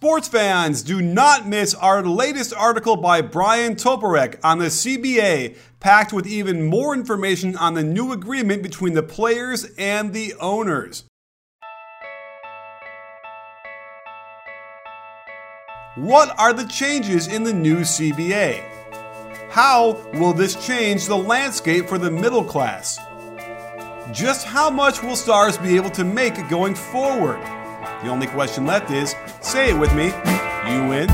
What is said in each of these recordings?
Sports fans, do not miss our latest article by Bryan Toporek on the CBA, packed with even more information on the new agreement between the players and the owners. What are the changes in the new CBA? How will this change the landscape for the middle class? Just how much will stars be able to make going forward? The only question left is say it with me you win.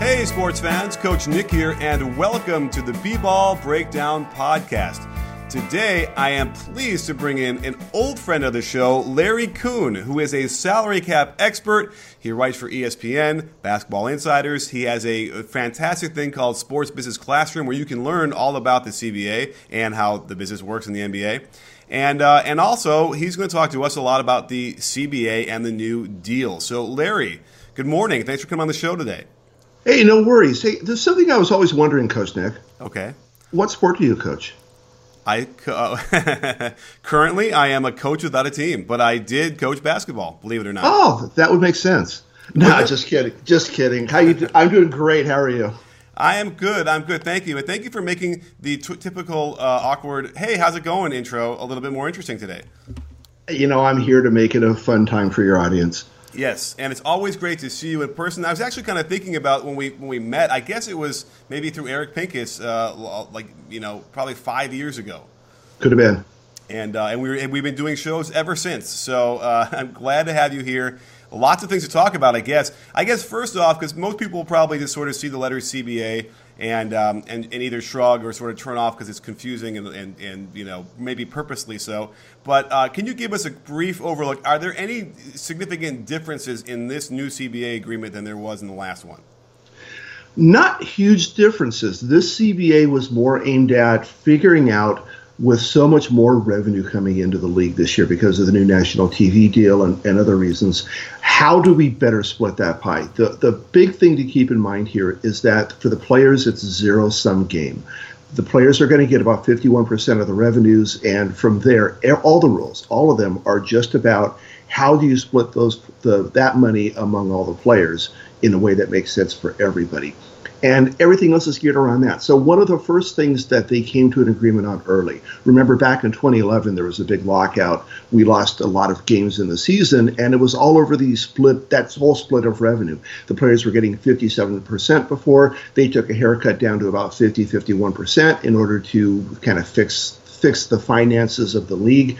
Hey, sports fans, Coach Nick here, and welcome to the B Ball Breakdown Podcast. Today, I am pleased to bring in an old friend of the show, Larry Coon, who is a salary cap expert. He writes for ESPN, Basketball Insiders. He has a fantastic thing called Sports Business Classroom where you can learn all about the CBA and how the business works in the NBA. And, uh, and also, he's going to talk to us a lot about the CBA and the new deal. So, Larry, good morning. Thanks for coming on the show today. Hey, no worries. Hey, there's something I was always wondering, Coach Nick. Okay. What sport do you coach? I uh, currently I am a coach without a team, but I did coach basketball. Believe it or not. Oh, that would make sense. No, just kidding. Just kidding. How you? Do? I'm doing great. How are you? I am good. I'm good. Thank you, and thank you for making the t- typical uh, awkward "Hey, how's it going?" intro a little bit more interesting today. You know, I'm here to make it a fun time for your audience. Yes, and it's always great to see you in person. I was actually kind of thinking about when we when we met. I guess it was maybe through Eric Pincus, uh, like you know, probably five years ago. Could have been. And uh, and we and we've been doing shows ever since. So uh, I'm glad to have you here. Lots of things to talk about, I guess. I guess first off, because most people probably just sort of see the letter CBA and, um, and, and either shrug or sort of turn off because it's confusing and, and, and, you know, maybe purposely so. But uh, can you give us a brief overlook? Are there any significant differences in this new CBA agreement than there was in the last one? Not huge differences. This CBA was more aimed at figuring out with so much more revenue coming into the league this year because of the new national TV deal and, and other reasons, how do we better split that pie? The, the big thing to keep in mind here is that for the players, it's a zero sum game. The players are going to get about 51% of the revenues, and from there, all the rules, all of them are just about how do you split those the, that money among all the players in a way that makes sense for everybody and everything else is geared around that. So one of the first things that they came to an agreement on early. Remember back in 2011 there was a big lockout. We lost a lot of games in the season and it was all over the split that whole split of revenue. The players were getting 57% before. They took a haircut down to about 50 51% in order to kind of fix fix the finances of the league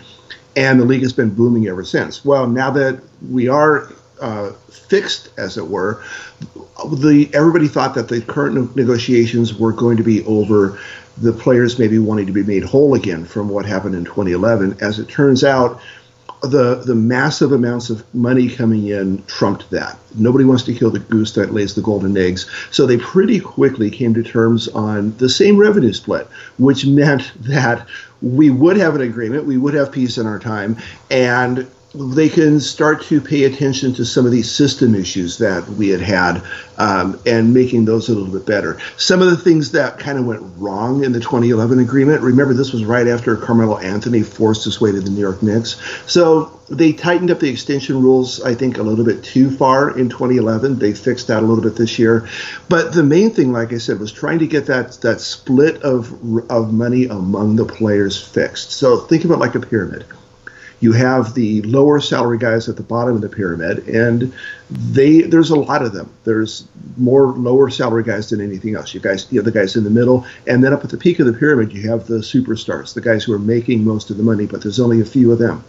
and the league has been booming ever since. Well, now that we are uh, fixed, as it were, the everybody thought that the current negotiations were going to be over. The players maybe wanting to be made whole again from what happened in 2011. As it turns out, the the massive amounts of money coming in trumped that. Nobody wants to kill the goose that lays the golden eggs. So they pretty quickly came to terms on the same revenue split, which meant that we would have an agreement, we would have peace in our time, and they can start to pay attention to some of these system issues that we had had um, and making those a little bit better. Some of the things that kind of went wrong in the 2011 agreement, remember this was right after Carmelo Anthony forced his way to the New York Knicks. So they tightened up the extension rules, I think, a little bit too far in 2011. They fixed that a little bit this year. But the main thing, like I said, was trying to get that, that split of, of money among the players fixed. So think of it like a pyramid you have the lower salary guys at the bottom of the pyramid, and they there's a lot of them. There's more lower salary guys than anything else. You guys, you have the guys in the middle, and then up at the peak of the pyramid, you have the superstars, the guys who are making most of the money, but there's only a few of them.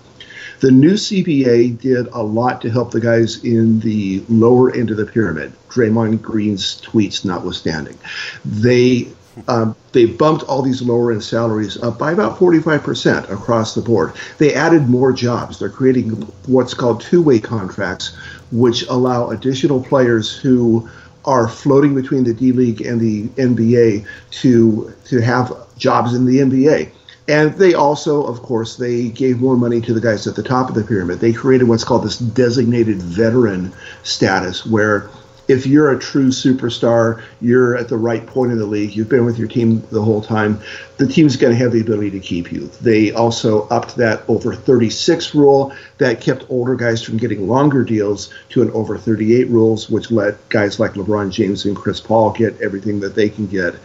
The new CBA did a lot to help the guys in the lower end of the pyramid, Draymond Green's tweets notwithstanding. They um, they bumped all these lower end salaries up by about 45% across the board. They added more jobs. They're creating what's called two way contracts, which allow additional players who are floating between the D League and the NBA to to have jobs in the NBA. And they also, of course, they gave more money to the guys at the top of the pyramid. They created what's called this designated veteran status, where if you're a true superstar, you're at the right point in the league, you've been with your team the whole time, the team's going to have the ability to keep you. They also upped that over 36 rule that kept older guys from getting longer deals to an over 38 rules, which let guys like LeBron James and Chris Paul get everything that they can get.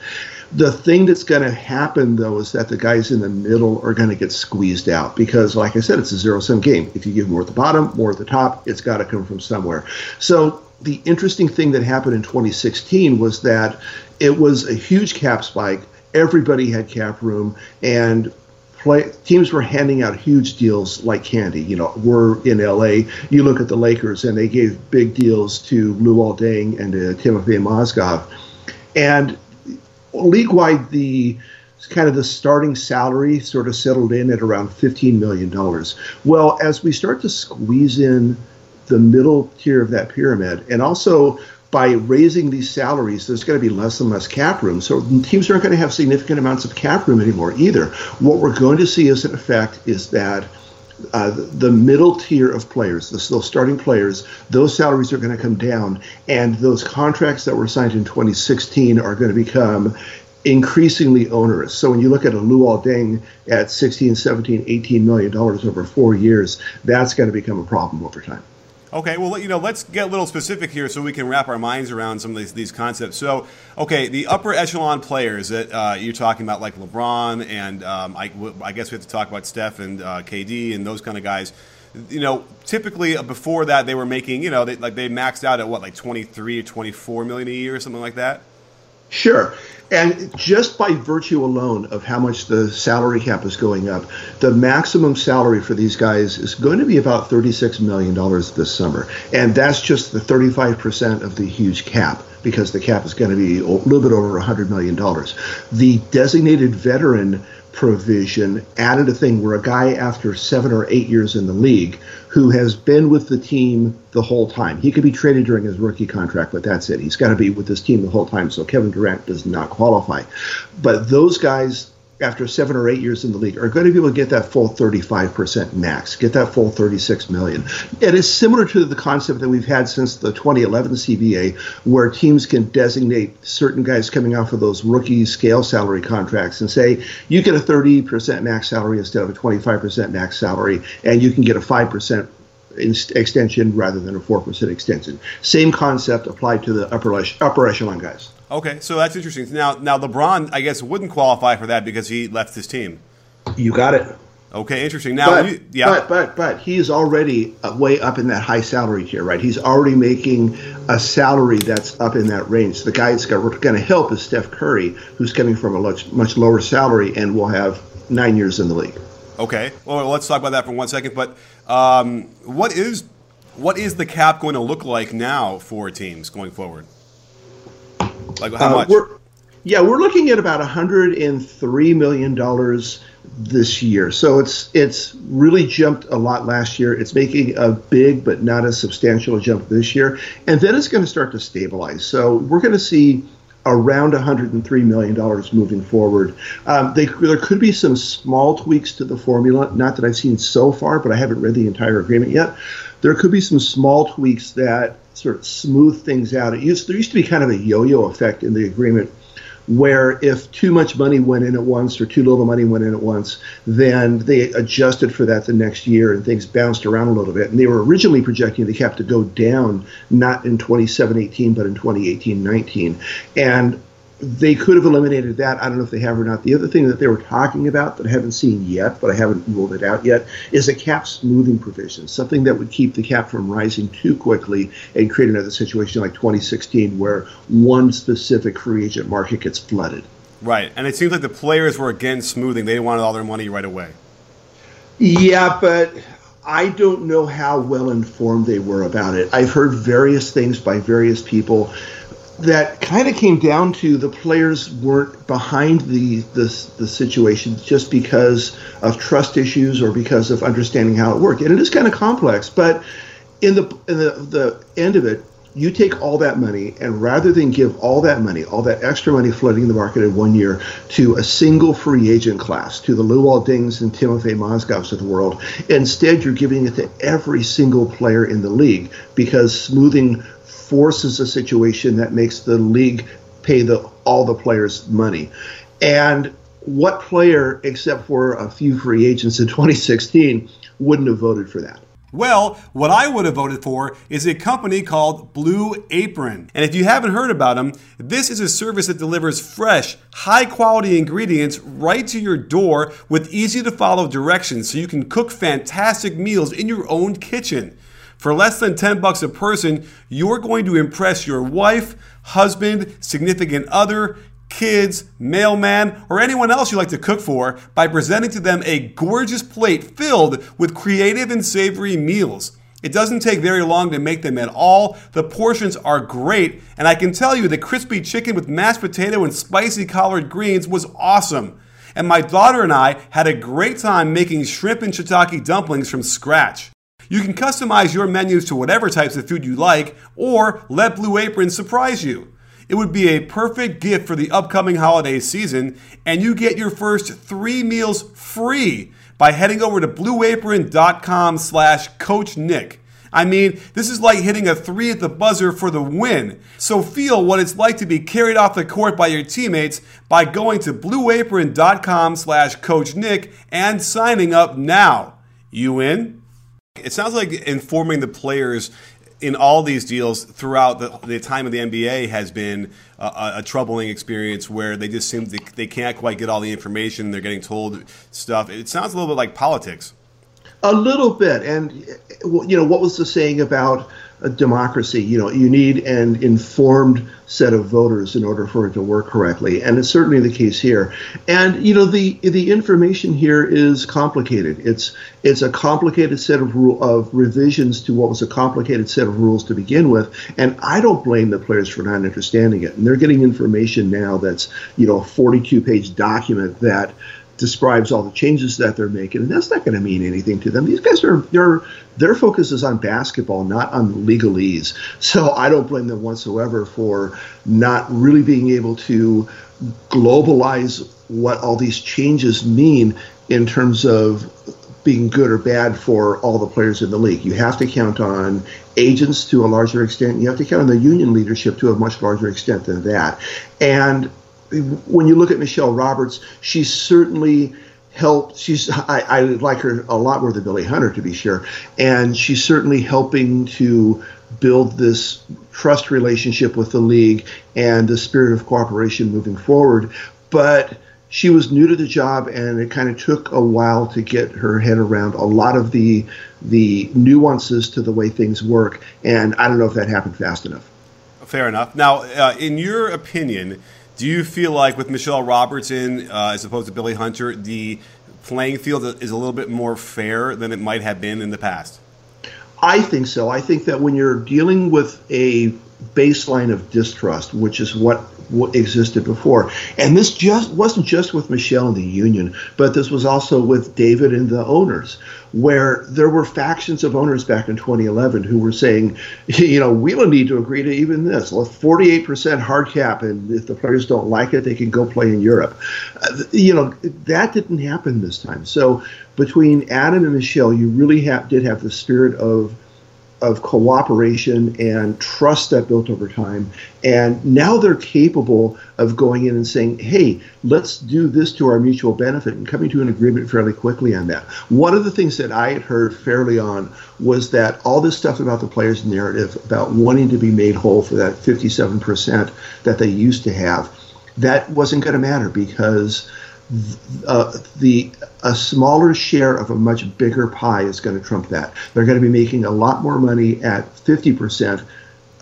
The thing that's going to happen, though, is that the guys in the middle are going to get squeezed out because, like I said, it's a zero sum game. If you give more at the bottom, more at the top, it's got to come from somewhere. So the interesting thing that happened in 2016 was that it was a huge cap spike. Everybody had cap room, and play, teams were handing out huge deals like candy. You know, we're in LA. You look at the Lakers, and they gave big deals to Luol Deng and Timofey Mozgov. And league wide, the kind of the starting salary sort of settled in at around $15 million. Well, as we start to squeeze in the middle tier of that pyramid, and also by raising these salaries, there's going to be less and less cap room. So teams aren't going to have significant amounts of cap room anymore either. What we're going to see as an effect is that uh, the middle tier of players, the, those starting players, those salaries are going to come down, and those contracts that were signed in 2016 are going to become increasingly onerous. So when you look at a Luol Deng at 16, 17, 18 million dollars over four years, that's going to become a problem over time. Okay, well, you know, let's get a little specific here so we can wrap our minds around some of these, these concepts. So, okay, the upper echelon players that uh, you're talking about, like LeBron, and um, I, I, guess we have to talk about Steph and uh, KD and those kind of guys. You know, typically uh, before that, they were making, you know, they, like they maxed out at what, like 23 or 24 million a year or something like that? Sure. And just by virtue alone of how much the salary cap is going up, the maximum salary for these guys is going to be about $36 million this summer. And that's just the 35% of the huge cap because the cap is going to be a little bit over $100 million. The designated veteran provision added a thing where a guy after seven or eight years in the league who has been with the team the whole time he could be traded during his rookie contract but that's it. He's got to be with this team the whole time so kevin durant does not qualify. But those guys after seven or eight years in the league are going to be able to get that full 35% max, get that full 36 million. It is similar to the concept that we've had since the 2011 CBA, where teams can designate certain guys coming off of those rookie scale salary contracts and say you get a 30% max salary instead of a 25% max salary, and you can get a 5% extension rather than a 4% extension. Same concept applied to the upper, upper echelon guys. Okay, so that's interesting. Now, now LeBron, I guess, wouldn't qualify for that because he left his team. You got it. Okay, interesting. Now, but, you, yeah, but but but he's already way up in that high salary tier, right? He's already making a salary that's up in that range. The guy that's going to help is Steph Curry, who's coming from a much much lower salary and will have nine years in the league. Okay, well, let's talk about that for one second. But um, what is what is the cap going to look like now for teams going forward? Like how uh, much? We're, yeah, we're looking at about 103 million dollars this year. So it's it's really jumped a lot last year. It's making a big but not a substantial jump this year, and then it's going to start to stabilize. So we're going to see around 103 million dollars moving forward. Um, they, there could be some small tweaks to the formula, not that I've seen so far, but I haven't read the entire agreement yet. There could be some small tweaks that sort of smooth things out. It used there used to be kind of a yo-yo effect in the agreement where if too much money went in at once or too little money went in at once, then they adjusted for that the next year and things bounced around a little bit. And they were originally projecting the cap to go down not in 27 18, but in 2018 19. And they could have eliminated that. I don't know if they have or not. The other thing that they were talking about that I haven't seen yet, but I haven't ruled it out yet, is a cap smoothing provision, something that would keep the cap from rising too quickly and create another situation like 2016 where one specific free agent market gets flooded. Right. And it seems like the players were against smoothing. They wanted all their money right away. Yeah, but I don't know how well informed they were about it. I've heard various things by various people that kind of came down to the players weren't behind the, the the situation just because of trust issues or because of understanding how it worked. And it is kind of complex, but in the in the, the end of it, you take all that money and rather than give all that money, all that extra money flooding the market in one year to a single free agent class, to the Luol Dengs and Timofey Mozgovs of the world, instead you're giving it to every single player in the league because smoothing forces a situation that makes the league pay the all the players money. And what player, except for a few free agents in 2016, wouldn't have voted for that? Well, what I would have voted for is a company called Blue Apron. And if you haven't heard about them, this is a service that delivers fresh, high quality ingredients right to your door with easy to follow directions so you can cook fantastic meals in your own kitchen. For less than 10 bucks a person, you're going to impress your wife, husband, significant other, kids, mailman, or anyone else you like to cook for by presenting to them a gorgeous plate filled with creative and savory meals. It doesn't take very long to make them at all. The portions are great, and I can tell you the crispy chicken with mashed potato and spicy collard greens was awesome. And my daughter and I had a great time making shrimp and shiitake dumplings from scratch. You can customize your menus to whatever types of food you like, or let Blue Apron surprise you. It would be a perfect gift for the upcoming holiday season, and you get your first three meals free by heading over to blueapron.com slash Coach Nick. I mean, this is like hitting a three at the buzzer for the win. So feel what it's like to be carried off the court by your teammates by going to blueapron.com slash Coach Nick and signing up now. You in? It sounds like informing the players in all these deals throughout the, the time of the NBA has been a, a, troubling experience where they just seem to, they can't quite get all the information. They're getting told stuff. It sounds a little bit like politics. A little bit, and you know what was the saying about a democracy? You know, you need an informed set of voters in order for it to work correctly, and it's certainly the case here. And you know, the the information here is complicated. It's it's a complicated set of rule of revisions to what was a complicated set of rules to begin with, and I don't blame the players for not understanding it. And they're getting information now that's you know a 42 page document that describes all the changes that they're making, and that's not going to mean anything to them. These guys are their their focus is on basketball, not on legalese. So I don't blame them whatsoever for not really being able to globalize what all these changes mean in terms of being good or bad for all the players in the league. You have to count on agents to a larger extent. You have to count on the union leadership to a much larger extent than that. And when you look at Michelle Roberts, she certainly helped. She's I, I like her a lot more than Billy Hunter, to be sure, and she's certainly helping to build this trust relationship with the league and the spirit of cooperation moving forward. But she was new to the job, and it kind of took a while to get her head around a lot of the the nuances to the way things work. And I don't know if that happened fast enough. Fair enough. Now, uh, in your opinion do you feel like with Michelle Robertson uh, as opposed to Billy Hunter, the playing field is a little bit more fair than it might have been in the past? I think so. I think that when you're dealing with a baseline of distrust, which is what what existed before. And this just wasn't just with Michelle and the union, but this was also with David and the owners, where there were factions of owners back in 2011 who were saying, you know, we don't need to agree to even this. 48% hard cap, and if the players don't like it, they can go play in Europe. Uh, you know, that didn't happen this time. So between Adam and Michelle, you really have, did have the spirit of of cooperation and trust that built over time. And now they're capable of going in and saying, hey, let's do this to our mutual benefit and coming to an agreement fairly quickly on that. One of the things that I had heard fairly on was that all this stuff about the players' narrative, about wanting to be made whole for that 57% that they used to have, that wasn't going to matter because uh, the a smaller share of a much bigger pie is going to trump that. They're going to be making a lot more money at 50%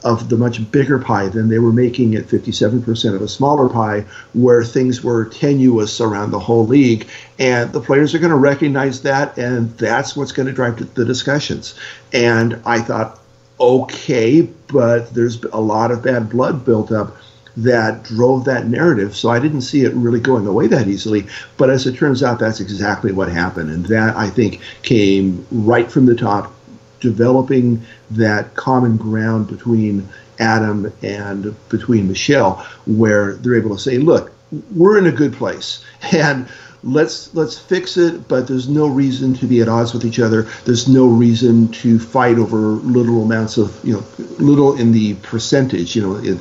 of the much bigger pie than they were making at 57% of a smaller pie, where things were tenuous around the whole league. And the players are going to recognize that, and that's what's going to drive the discussions. And I thought, okay, but there's a lot of bad blood built up that drove that narrative. So I didn't see it really going away that easily. But as it turns out, that's exactly what happened. And that, I think, came right from the top, developing that common ground between Adam and between Michelle, where they're able to say, look, we're in a good place. And let's let's fix it but there's no reason to be at odds with each other there's no reason to fight over little amounts of you know little in the percentage you know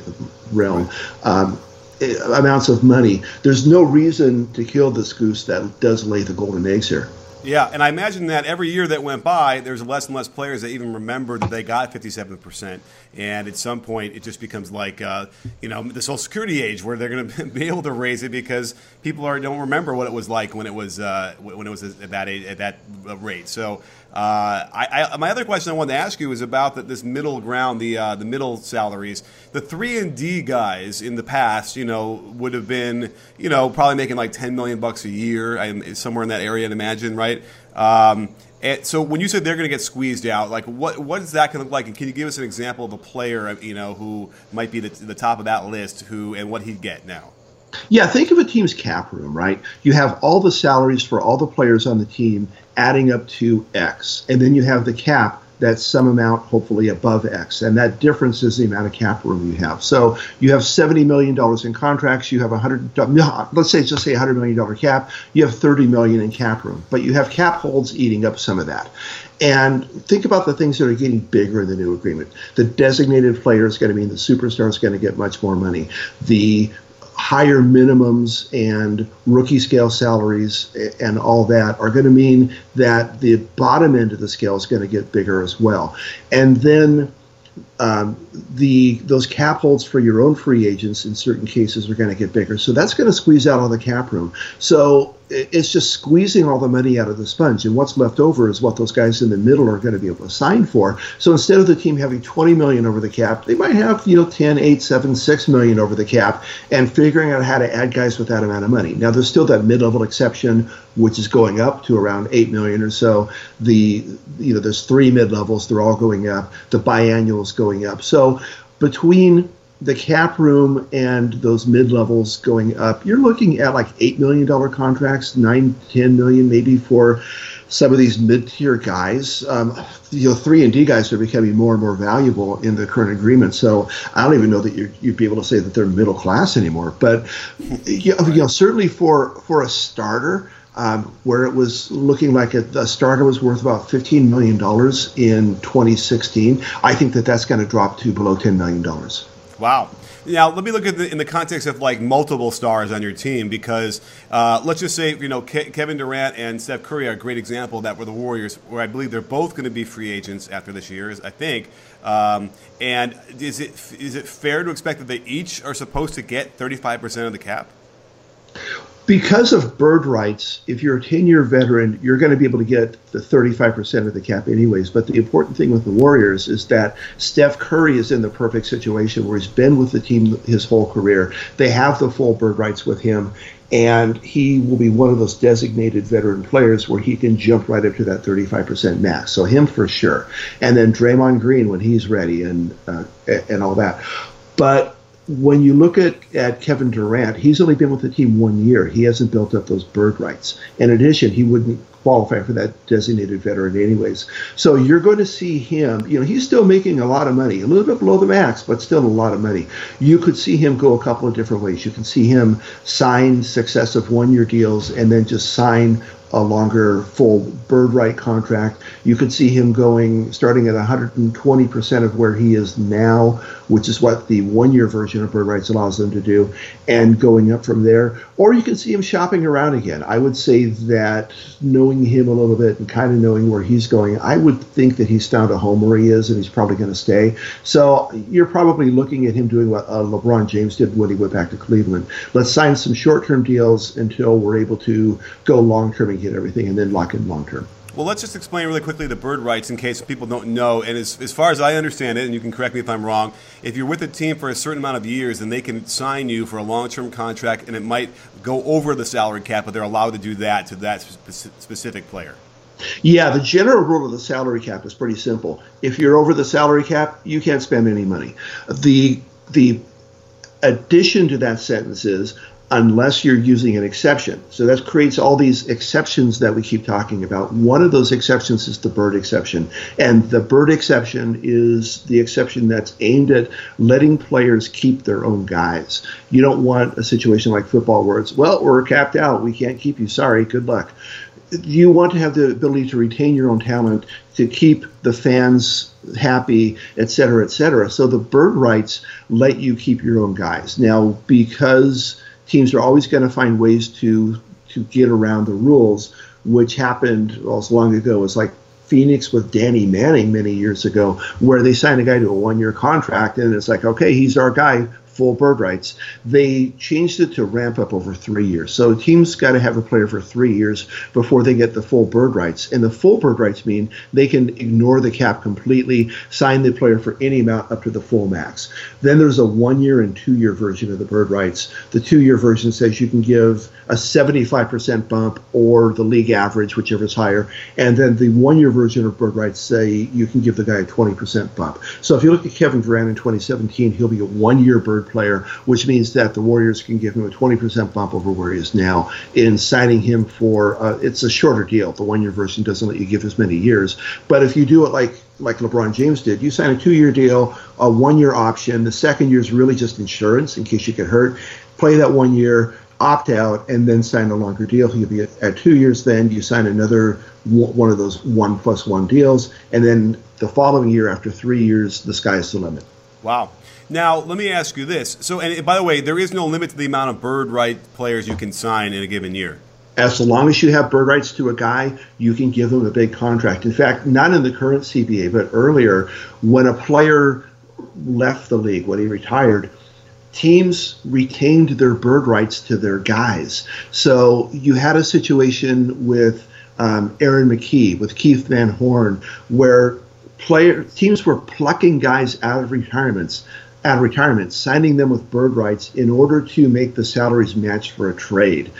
realm um, eh, amounts of money there's no reason to kill this goose that does lay the golden eggs here yeah, and I imagine that every year that went by, there's less and less players that even remember that they got 57%. And at some point, it just becomes like, uh, you know, the Social Security age where they're going to be able to raise it because people are don't remember what it was like when it was uh, when it was at that age, at that rate. So uh, I, I, my other question I wanted to ask you is about the, this middle ground, the uh, the middle salaries. The three and D guys in the past, you know, would have been, you know, probably making like ten million bucks a year, somewhere in that area. I'd imagine, right? Um, and so when you said they're going to get squeezed out, like what what is that going to look like? And can you give us an example of a player, you know, who might be the, the top of that list, who and what he'd get now? Yeah, think of a team's cap room, right? You have all the salaries for all the players on the team adding up to X, and then you have the cap that's some amount hopefully above X, and that difference is the amount of cap room you have. So you have seventy million dollars in contracts, you have a hundred, let's say just say a hundred million dollar cap, you have thirty million in cap room, but you have cap holds eating up some of that. And think about the things that are getting bigger in the new agreement. The designated player is going to mean the superstar is going to get much more money. The higher minimums and rookie scale salaries and all that are going to mean that the bottom end of the scale is going to get bigger as well. And then um, the those cap holds for your own free agents in certain cases are going to get bigger. So that's going to squeeze out all the cap room. So it's just squeezing all the money out of the sponge, and what's left over is what those guys in the middle are going to be able to sign for. So instead of the team having 20 million over the cap, they might have you know 10, 8, 7, 6 million over the cap, and figuring out how to add guys with that amount of money. Now there's still that mid-level exception, which is going up to around 8 million or so. The you know there's three mid-levels, they're all going up. The biannuals going up. So between the cap room and those mid levels going up, you're looking at like eight million dollar contracts, nine, ten million maybe for some of these mid tier guys. Um, you know, three and D guys are becoming more and more valuable in the current agreement. So I don't even know that you would be able to say that they're middle class anymore. But you know, certainly for for a starter. Um, where it was looking like a, starter was worth about $15 million in 2016. I think that that's going to drop to below $10 million. Wow. Now, let me look at the, in the context of like multiple stars on your team because uh, let's just say you know Ke- Kevin Durant and Steph Curry are a great example that were the Warriors, where I believe they're both going to be free agents after this year. I think. Um, and is it is it fair to expect that they each are supposed to get thirty five percent of the cap? Because of bird rights, if you're a 10 year veteran, you're going to be able to get the 35% of the cap, anyways. But the important thing with the Warriors is that Steph Curry is in the perfect situation where he's been with the team his whole career. They have the full bird rights with him, and he will be one of those designated veteran players where he can jump right up to that 35% max. So, him for sure. And then Draymond Green when he's ready and, uh, and all that. But when you look at, at Kevin Durant, he's only been with the team one year. He hasn't built up those bird rights. In addition, he wouldn't qualify for that designated veteran anyways. So you're going to see him, you know, he's still making a lot of money, a little bit below the max, but still a lot of money. You could see him go a couple of different ways. You can see him sign successive one year deals and then just sign a longer full bird right contract. You could see him going starting at 120% of where he is now, which is what the one year version of bird rights allows them to do, and going up from there. Or you can see him shopping around again. I would say that knowing him a little bit and kind of knowing where he's going, I would think that he's found a home where he is and he's probably going to stay. So you're probably looking at him doing what uh, LeBron James did when he went back to Cleveland. Let's sign some short term deals until we're able to go long term and get everything and then lock in long term. Well, let's just explain really quickly the bird rights in case people don't know. And as, as far as I understand it, and you can correct me if I'm wrong, if you're with a team for a certain amount of years, then they can sign you for a long term contract, and it might go over the salary cap, but they're allowed to do that to that specific player. Yeah, the general rule of the salary cap is pretty simple. If you're over the salary cap, you can't spend any money. The the addition to that sentence is unless you're using an exception. So that creates all these exceptions that we keep talking about. One of those exceptions is the bird exception. And the bird exception is the exception that's aimed at letting players keep their own guys. You don't want a situation like football where it's, well, we're capped out. We can't keep you. Sorry. Good luck you want to have the ability to retain your own talent, to keep the fans happy, et cetera, et cetera. So the bird rights let you keep your own guys. Now, because teams are always going to find ways to to get around the rules, which happened well, as long ago. As like Phoenix with Danny Manning many years ago, where they signed a guy to a one year contract, and it's like, okay, he's our guy full bird rights. They changed it to ramp up over three years. So teams got to have a player for three years before they get the full bird rights. And the full bird rights mean they can ignore the cap completely, sign the player for any amount up to the full max. Then there's a one year and two year version of the bird rights. The two year version says you can give a 75% bump or the league average, whichever is higher. And then the one year version of bird rights say you can give the guy a 20% bump. So if you look at Kevin Durant in 2017, he'll be a one year bird player, which means that the Warriors can give him a 20% bump over where he is now in signing him for uh, it's a shorter deal. The one year version doesn't let you give as many years. But if you do it like like LeBron James did, you sign a two year deal, a one year option. The second year is really just insurance in case you get hurt. Play that one year opt out and then sign a longer deal. He'll be at, at, two years. Then you sign another one of those one plus one deals, and then the following year, after three years, the sky's the limit. Wow. Now, let me ask you this. So, and by the way, there is no limit to the amount of bird right players you can sign in a given year. As long as you have bird rights to a guy, you can give him a big contract. In fact, not in the current CBA, but earlier, when a player left the league, when he retired, teams retained their bird rights to their guys. So you had a situation with um, Aaron McKie, with Keith Van Horn, where player teams were plucking guys out of retirements of retirement, signing them with bird rights in order to make the salaries match for a trade.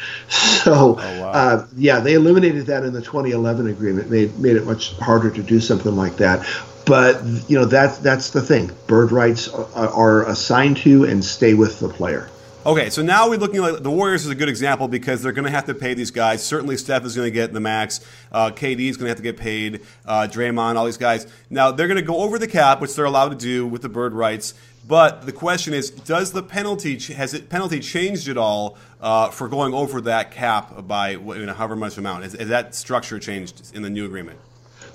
So, oh, wow. uh, yeah, they eliminated that in the 2011 agreement, made made it much harder to do something like that. But you know that that's the thing. Bird rights are, are assigned to and stay with the player. Okay, so now we're looking like the Warriors is a good example because they're going to have to pay these guys. Certainly, Steph is going to get the max. Uh, KD is going to have to get paid. Uh, Draymond, all these guys. Now they're going to go over the cap, which they're allowed to do with the bird rights. But the question is, does the penalty has it penalty changed at all uh, for going over that cap by you know, however much amount? Has, has that structure changed in the new agreement?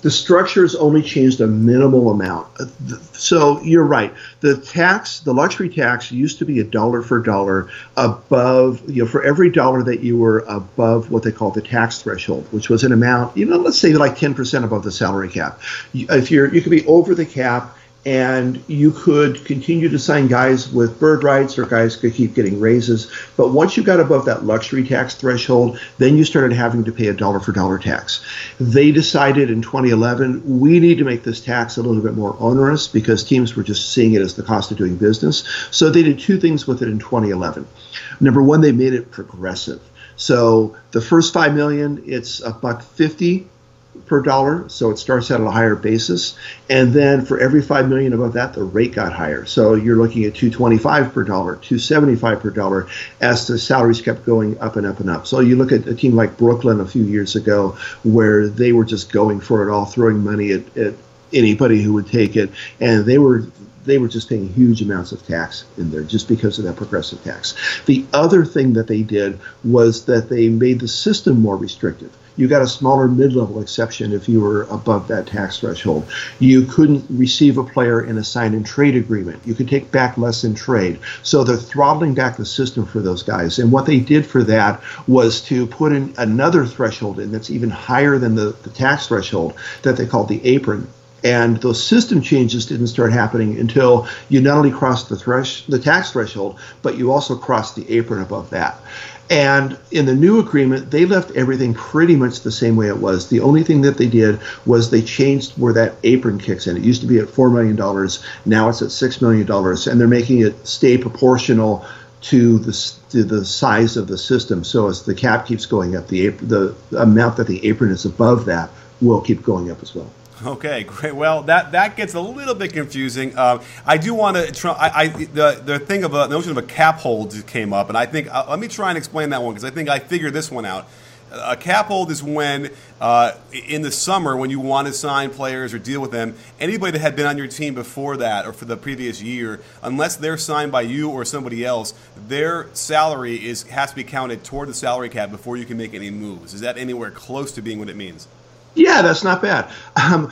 the structure has only changed a minimal amount. So you're right. The tax, the luxury tax, used to be a dollar for dollar above, you know, for every dollar that you were above what they call the tax threshold, which was an amount, you know, let's say like 10% above the salary cap. If you're, you could be over the cap and you could continue to sign guys with bird rights or guys could keep getting raises. But once you got above that luxury tax threshold, then you started having to pay a dollar for dollar tax. They decided in 2011, we need to make this tax a little bit more onerous because teams were just seeing it as the cost of doing business. So they did two things with it in 2011. Number one, they made it progressive. So the first five million, it's a buck fifty per dollar, so it starts out at a higher basis. And then for every five million above that, the rate got higher. So you're looking at 225 per dollar, 275 per dollar, as the salaries kept going up and up and up. So you look at a team like Brooklyn a few years ago, where they were just going for it all, throwing money at, at anybody who would take it, and they were they were just paying huge amounts of tax in there just because of that progressive tax. The other thing that they did was that they made the system more restrictive you got a smaller mid-level exception if you were above that tax threshold. You couldn't receive a player in a sign and trade agreement. You could take back less in trade. So they're throttling back the system for those guys. And what they did for that was to put in another threshold in that's even higher than the, the tax threshold that they called the apron and those system changes didn't start happening until you not only crossed the thresh the tax threshold, but you also crossed the apron above that. And in the new agreement, they left everything pretty much the same way it was. The only thing that they did was they changed where that apron kicks in. It used to be at $4 million. Now it's at $6 million. And they're making it stay proportional to the, to the size of the system. So as the cap keeps going up, the, the amount that the apron is above that will keep going up as well. Okay, great. Well, that, that gets a little bit confusing. Uh, I do want to. I, I the the thing of a notion of a cap hold came up, and I think uh, let me try and explain that one because I think I figured this one out. A cap hold is when, uh, in the summer, when you want to sign players or deal with them, anybody that had been on your team before that or for the previous year, unless they're signed by you or somebody else, their salary is has to be counted toward the salary cap before you can make any moves. Is that anywhere close to being what it means? Yeah, that's not bad. Um,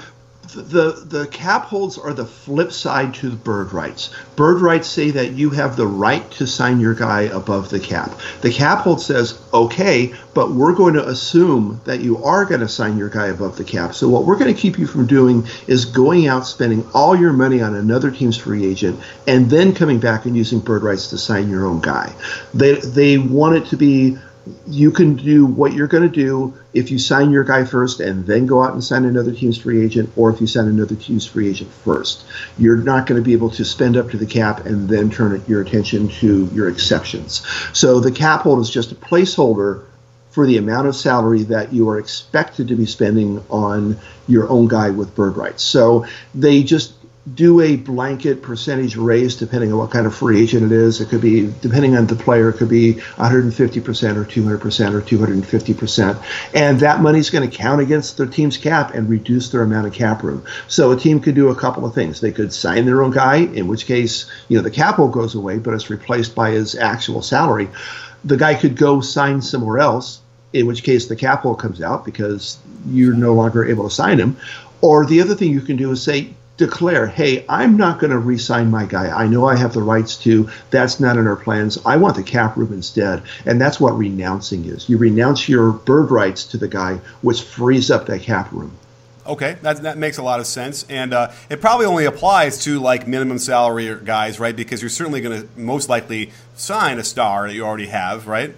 the the cap holds are the flip side to the bird rights. Bird rights say that you have the right to sign your guy above the cap. The cap hold says, okay, but we're going to assume that you are going to sign your guy above the cap. So what we're going to keep you from doing is going out spending all your money on another team's free agent and then coming back and using bird rights to sign your own guy. They they want it to be you can do what you're going to do if you sign your guy first and then go out and sign another team's free agent, or if you sign another team's free agent first. You're not going to be able to spend up to the cap and then turn your attention to your exceptions. So the cap hold is just a placeholder for the amount of salary that you are expected to be spending on your own guy with bird rights. So they just do a blanket percentage raise depending on what kind of free agent it is. It could be, depending on the player, it could be 150% or 200% or 250%. And that money is going to count against their team's cap and reduce their amount of cap room. So a team could do a couple of things. They could sign their own guy, in which case, you know, the cap hold goes away, but it's replaced by his actual salary. The guy could go sign somewhere else, in which case the cap capital comes out because you're no longer able to sign him. Or the other thing you can do is say, declare, hey, I'm not going to re sign my guy. I know I have the rights to. That's not in our plans. I want the cap room instead. And that's what renouncing is. You renounce your bird rights to the guy, which frees up that cap room. Okay, that, that makes a lot of sense. And uh, it probably only applies to like minimum salary guys, right? Because you're certainly going to most likely sign a star that you already have, right?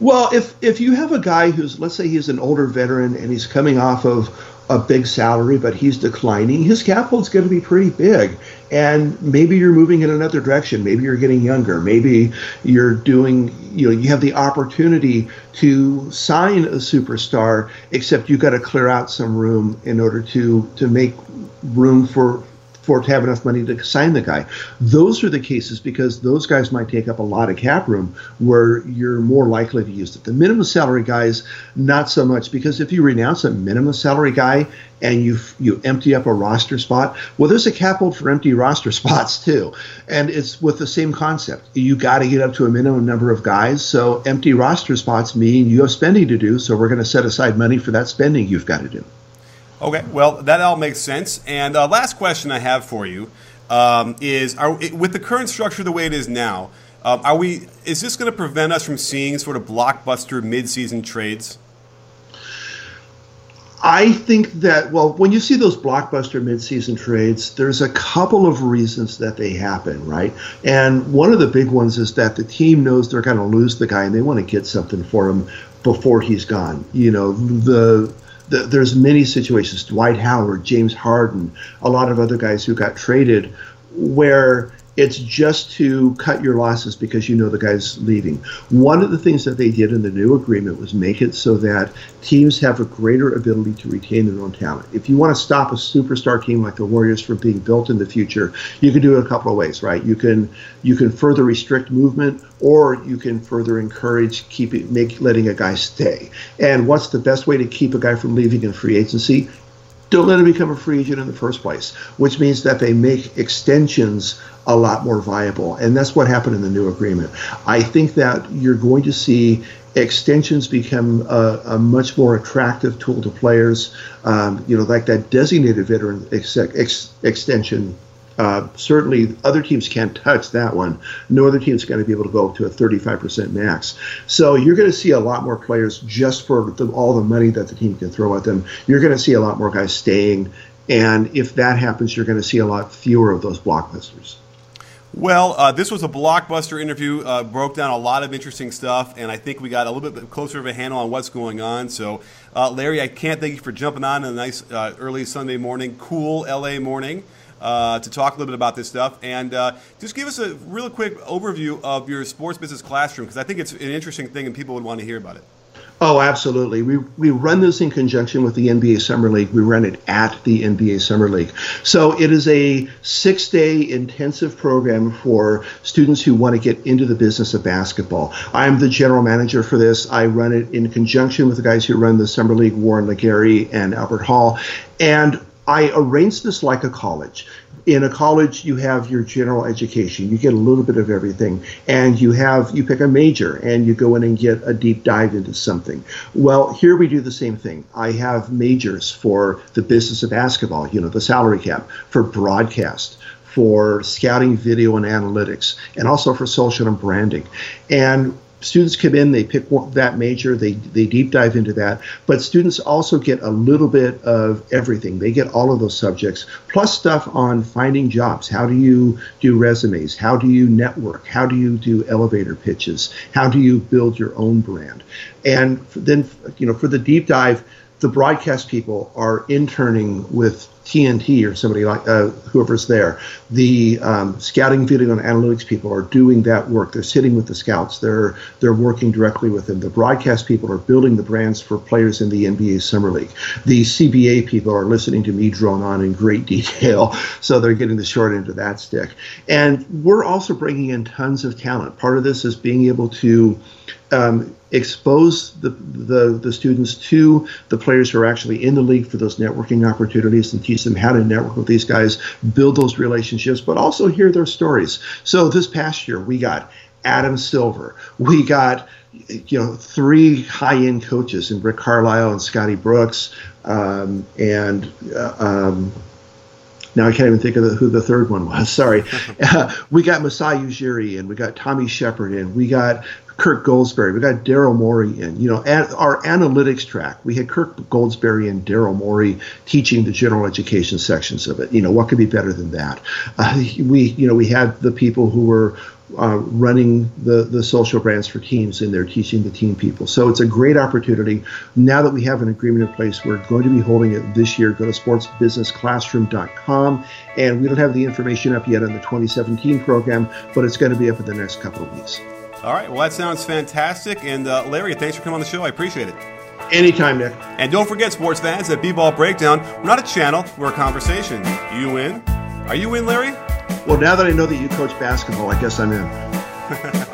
Well, if if you have a guy who's let's say he's an older veteran and he's coming off of a big salary, but he's declining, his cap hold's going to be pretty big. And maybe you're moving in another direction. Maybe you're getting younger. Maybe you're doing, you know, you have the opportunity to sign a superstar, except you've got to clear out some room in order to to make room for for to have enough money to sign the guy. Those are the cases because those guys might take up a lot of cap room where you're more likely to use it. The minimum salary guys, not so much because if you renounce a minimum salary guy and you you empty up a roster spot, well, there's a cap hold for empty roster spots too, and it's with the same concept. You got to get up to a minimum number of guys, so empty roster spots mean you have spending to do. So we're going to set aside money for that spending you've got to do. Okay, well, that all makes sense. And uh, last question I have for you um, is: are, with the current structure the way it is now, uh, are we? Is this going to prevent us from seeing sort of blockbuster mid-season trades? I think that well, when you see those blockbuster midseason trades, there's a couple of reasons that they happen, right? And one of the big ones is that the team knows they're going to lose the guy and they want to get something for him before he's gone. You know, the the, there's many situations, Dwight Howard, James Harden, a lot of other guys who got traded, where it's just to cut your losses because you know the guy's leaving. One of the things that they did in the new agreement was make it so that teams have a greater ability to retain their own talent. If you want to stop a superstar team like the Warriors from being built in the future, you can do it a couple of ways, right? You can you can further restrict movement or you can further encourage keeping make letting a guy stay. And what's the best way to keep a guy from leaving in free agency? Don't let him become a free agent in the first place, which means that they make extensions a lot more viable. And that's what happened in the new agreement. I think that you're going to see extensions become a, a much more attractive tool to players. Um, you know, like that designated veteran ex- ex- extension uh, certainly, other teams can't touch that one. No other team's going to be able to go up to a 35% max. So you're going to see a lot more players just for the, all the money that the team can throw at them. You're going to see a lot more guys staying. And if that happens, you're going to see a lot fewer of those blockbusters. Well, uh, this was a blockbuster interview. Uh, broke down a lot of interesting stuff, and I think we got a little bit closer of a handle on what's going on. So, uh, Larry, I can't thank you for jumping on in a nice uh, early Sunday morning, cool LA morning uh, to talk a little bit about this stuff. And uh, just give us a real quick overview of your sports business classroom because I think it's an interesting thing and people would want to hear about it. Oh, absolutely. We, we run this in conjunction with the NBA Summer League. We run it at the NBA Summer League. So it is a six day intensive program for students who want to get into the business of basketball. I'm the general manager for this. I run it in conjunction with the guys who run the Summer League, Warren LeGarie and Albert Hall. And I arranged this like a college. In a college you have your general education. You get a little bit of everything. And you have you pick a major and you go in and get a deep dive into something. Well here we do the same thing. I have majors for the business of basketball you know the salary cap for broadcast for scouting video and analytics and also for social and branding. And students come in, they pick that major, they, they deep dive into that. But students also get a little bit of everything. They get all of those subjects, plus stuff on finding jobs. How do you do resumes? How do you network? How do you do elevator pitches? How do you build your own brand? And then, you know, for the deep dive, the broadcast people are interning with TNT or somebody like uh, whoever's there. The um, scouting, video, and analytics people are doing that work. They're sitting with the scouts. They're they're working directly with them. The broadcast people are building the brands for players in the NBA Summer League. The CBA people are listening to me drone on in great detail, so they're getting the short end of that stick. And we're also bringing in tons of talent. Part of this is being able to um, expose the, the, the students to the players who are actually in the league for those networking opportunities and teach them how to network with these guys, build those relationships, but also hear their stories. So this past year, we got Adam Silver, we got you know three high-end coaches in Rick Carlisle and Scotty Brooks, um, and uh, um, now I can't even think of the, who the third one was. Sorry. Uh, we got Masai Ujiri and we got Tommy Sheppard and we got Kirk Goldsberry. We got Daryl Morey in. You know, at our analytics track, we had Kirk Goldsberry and Daryl Morey teaching the general education sections of it. You know, what could be better than that? Uh, we, you know, we had the people who were uh, running the, the social brands for teams and they're teaching the team people. So it's a great opportunity. Now that we have an agreement in place, we're going to be holding it this year. Go to sportsbusinessclassroom.com. And we don't have the information up yet on the 2017 program, but it's going to be up in the next couple of weeks. All right. Well, that sounds fantastic. And uh, Larry, thanks for coming on the show. I appreciate it. Anytime, Nick. And don't forget, sports fans, at B-Ball Breakdown, we're not a channel, we're a conversation. You in? Are you in, Larry? Well, now that I know that you coach basketball, I guess I'm in.